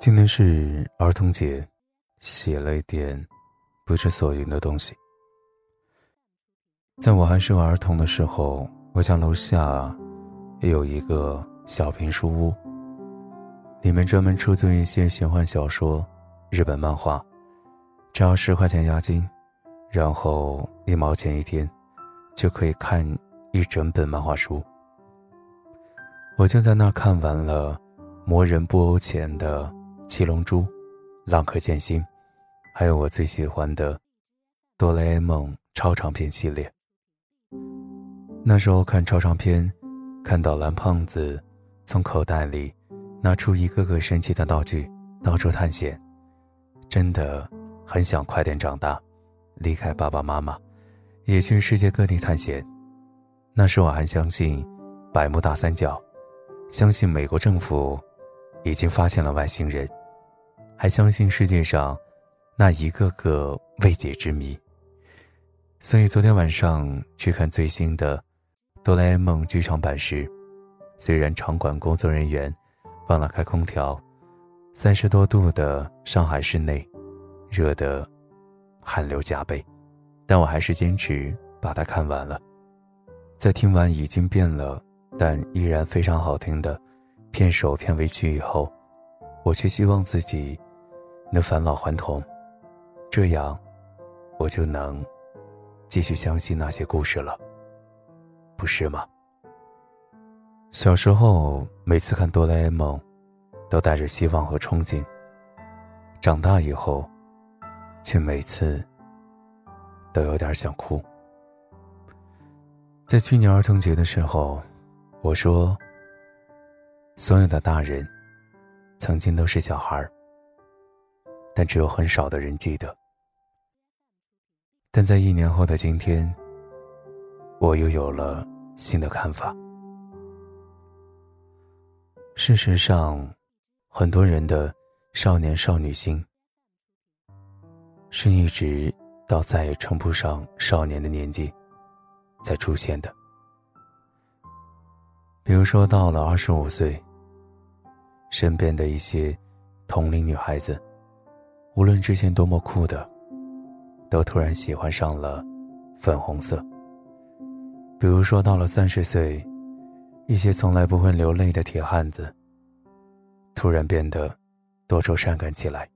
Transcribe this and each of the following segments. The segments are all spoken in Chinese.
今天是儿童节，写了一点不知所云的东西。在我还是个儿童的时候，我家楼下也有一个小平书屋，里面专门出租一些玄幻小说、日本漫画，只要十块钱押金，然后一毛钱一天，就可以看一整本漫画书。我就在那儿看完了《魔人布欧前》的《七龙珠》《浪客剑心》，还有我最喜欢的《哆啦 A 梦》超长篇系列。那时候看超长篇，看到蓝胖子从口袋里拿出一个个神奇的道具，到处探险，真的很想快点长大，离开爸爸妈妈，也去世界各地探险。那时我还相信百慕大三角。相信美国政府已经发现了外星人，还相信世界上那一个个未解之谜。所以昨天晚上去看最新的《哆啦 A 梦》剧场版时，虽然场馆工作人员忘了开空调，三十多度的上海市内，热得汗流浃背，但我还是坚持把它看完了。在听完已经变了。但依然非常好听的片首片尾曲以后，我却希望自己能返老还童，这样我就能继续相信那些故事了，不是吗？小时候每次看哆啦 A 梦，都带着希望和憧憬。长大以后，却每次都有点想哭。在去年儿童节的时候。我说：“所有的大人，曾经都是小孩儿，但只有很少的人记得。但在一年后的今天，我又有了新的看法。事实上，很多人的少年少女心，是一直到再也称不上少年的年纪，才出现的。”比如说，到了二十五岁，身边的一些同龄女孩子，无论之前多么酷的，都突然喜欢上了粉红色。比如说，到了三十岁，一些从来不会流泪的铁汉子，突然变得多愁善感起来。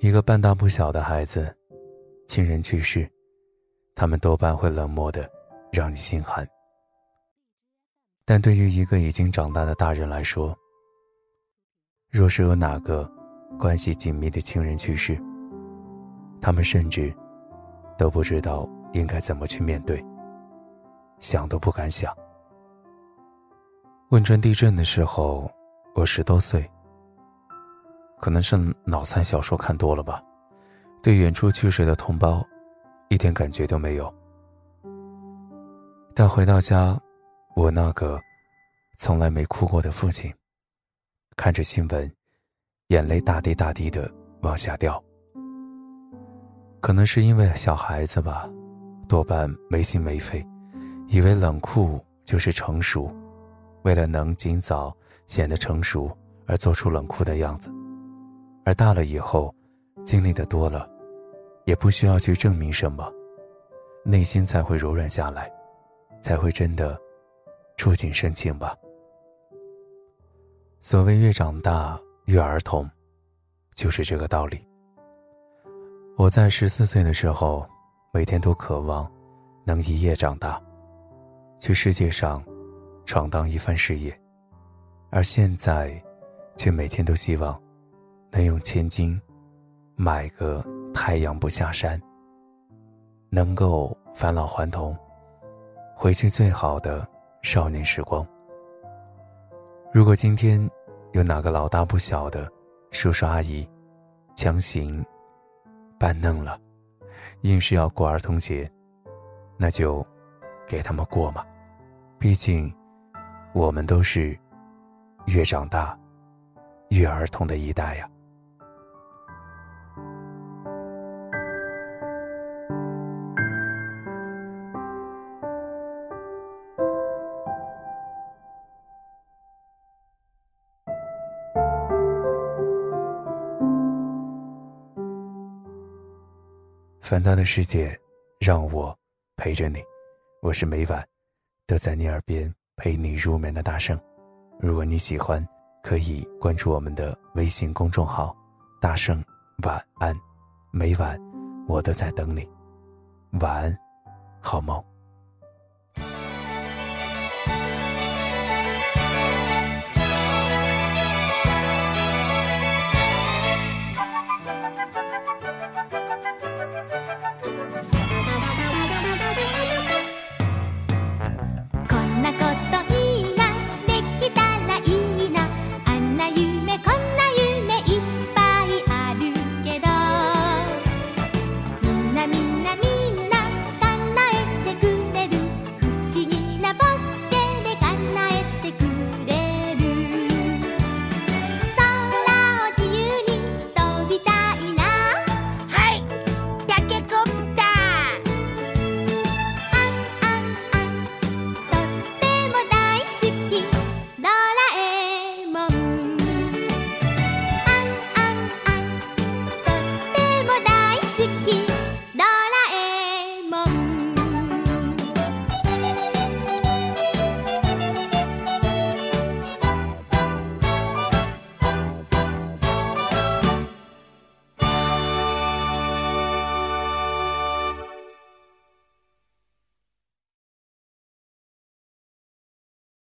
一个半大不小的孩子，亲人去世，他们多半会冷漠的，让你心寒。但对于一个已经长大的大人来说，若是有哪个关系紧密的亲人去世，他们甚至都不知道应该怎么去面对，想都不敢想。汶川地震的时候，我十多岁，可能是脑残小说看多了吧，对远处去世的同胞一点感觉都没有。但回到家。我那个从来没哭过的父亲，看着新闻，眼泪大滴大滴的往下掉。可能是因为小孩子吧，多半没心没肺，以为冷酷就是成熟，为了能尽早显得成熟而做出冷酷的样子。而大了以后，经历的多了，也不需要去证明什么，内心才会柔软下来，才会真的。触景生情吧。所谓越长大育儿童，就是这个道理。我在十四岁的时候，每天都渴望能一夜长大，去世界上闯荡一番事业，而现在，却每天都希望能用千金买个太阳不下山，能够返老还童，回去最好的。少年时光。如果今天有哪个老大不小的叔叔阿姨，强行扮嫩了，硬是要过儿童节，那就给他们过嘛。毕竟，我们都是越长大越儿童的一代呀。烦躁的世界，让我陪着你。我是每晚都在你耳边陪你入眠的大圣。如果你喜欢，可以关注我们的微信公众号“大圣晚安”。每晚我都在等你。晚安，好梦。